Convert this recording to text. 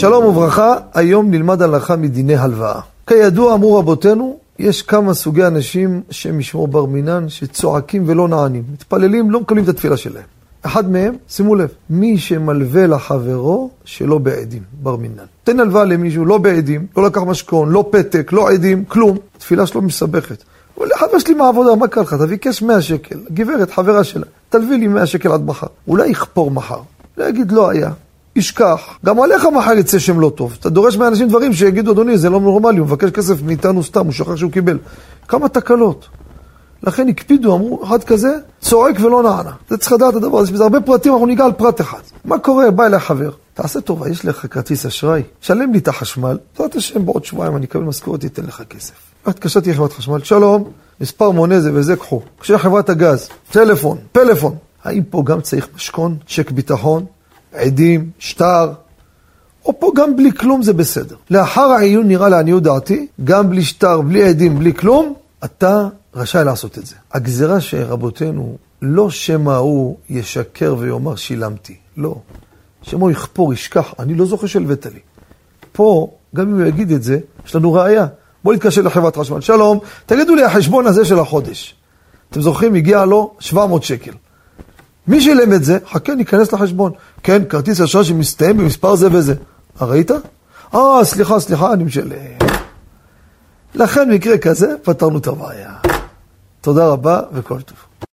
שלום וברכה, היום נלמד הלכה מדיני הלוואה. כידוע, אמרו רבותינו, יש כמה סוגי אנשים שהם משמור בר מינן, שצועקים ולא נענים. מתפללים, לא מקבלים את התפילה שלהם. אחד מהם, שימו לב, מי שמלווה לחברו שלא בעדים, בר מינן. תן הלוואה למישהו, לא בעדים, לא לקח משכון, לא פתק, לא עדים, כלום. התפילה שלו מסבכת. אומר, חבר שלי מהעבודה, מה קרה לך? תביא קש 100 שקל. גברת, חברה שלה, תלווי לי 100 שקל עד מחר. אולי יכפור מחר. לא יגיד, לא היה. ישכח, גם עליך מחר יצא שם לא טוב. אתה דורש מאנשים דברים שיגידו, אדוני, זה לא נורמלי, הוא מבקש כסף מאיתנו סתם, הוא שוכח שהוא קיבל. כמה תקלות. לכן הקפידו, אמרו, אחד כזה, צועק ולא נענה. זה צריך לדעת את הדבר הזה, יש בזה הרבה פרטים, אנחנו ניגע על פרט אחד. מה קורה? בא אליי חבר, תעשה טובה, יש לך כרטיס אשראי, שלם לי את החשמל, בעזרת השם, בעוד שבועיים אני אקבל משכורת, אתן לך כסף. התקשרתי לחברת חשמל, שלום, מספר מונה זה וזה, קחו. קשה חברת הגז, טלפון, פלאפון. האם פה גם צריך משכון, צ'ק ביטחון, עדים, שטר, או פה גם בלי כלום זה בסדר. לאחר העיון נראה לעניות דעתי, גם בלי שטר, בלי עדים, בלי כלום, אתה רשאי לעשות את זה. הגזירה שרבותינו, לא שמא הוא ישקר ויאמר שילמתי, לא. שמא הוא יכפור, ישכח, אני לא זוכר שהלווית לי. פה, גם אם הוא יגיד את זה, יש לנו ראייה. בואו נתקשר לחברת חשמל, שלום, תגידו לי החשבון הזה של החודש. אתם זוכרים, הגיע לו 700 שקל. מי שילם את זה, חכה, ניכנס לחשבון. כן, כרטיס אשראי שמסתיים במספר זה וזה. ראית? אה, סליחה, סליחה, אני משלם. לכן, מקרה כזה, פתרנו את הבעיה. תודה רבה וכל טוב.